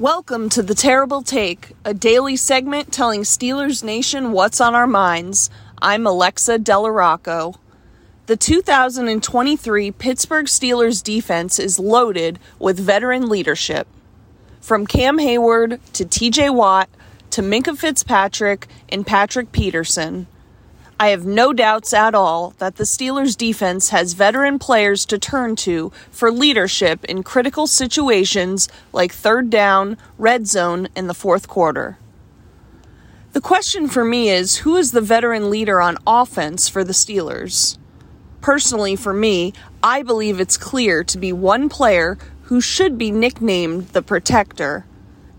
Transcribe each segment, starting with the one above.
Welcome to The Terrible Take, a daily segment telling Steelers Nation what's on our minds. I'm Alexa DellaRocco. The 2023 Pittsburgh Steelers defense is loaded with veteran leadership. From Cam Heyward to TJ Watt to Minkah Fitzpatrick and Patrick Peterson. I have no doubts at all that the Steelers defense has veteran players to turn to for leadership in critical situations like third down, red zone, and the fourth quarter. The question for me is who is the veteran leader on offense for the Steelers? Personally, for me, I believe it's clear to be one player who should be nicknamed the Protector,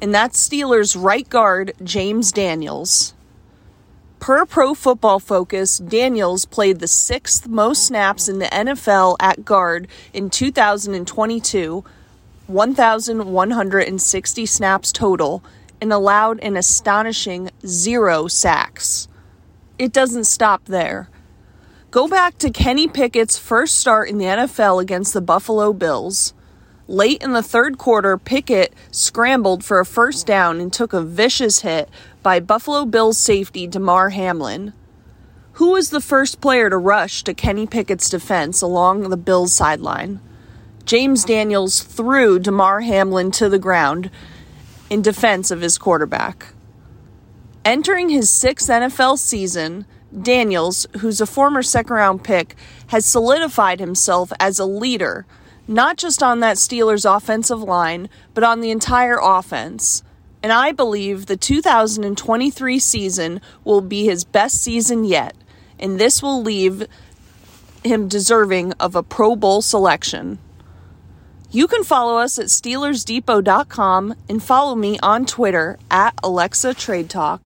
and that's Steelers right guard James Daniels. Per Pro Football Focus, Daniels played the sixth most snaps in the NFL at guard in 2022, 1,160 snaps total, and allowed an astonishing zero sacks. It doesn't stop there. Go back to Kenny Pickett's first start in the NFL against the Buffalo Bills. Late in the third quarter, Pickett scrambled for a first down and took a vicious hit by Buffalo Bills safety Damar Hamlin. Who was the first player to rush to Kenny Pickett's defense along the Bills sideline? James Daniels threw Damar Hamlin to the ground in defense of his quarterback. Entering his sixth NFL season, Daniels, who's a former second round pick, has solidified himself as a leader not just on that Steelers offensive line, but on the entire offense. And I believe the 2023 season will be his best season yet, and this will leave him deserving of a Pro Bowl selection. You can follow us at SteelersDepot.com and follow me on Twitter at Alexa Trade Talk.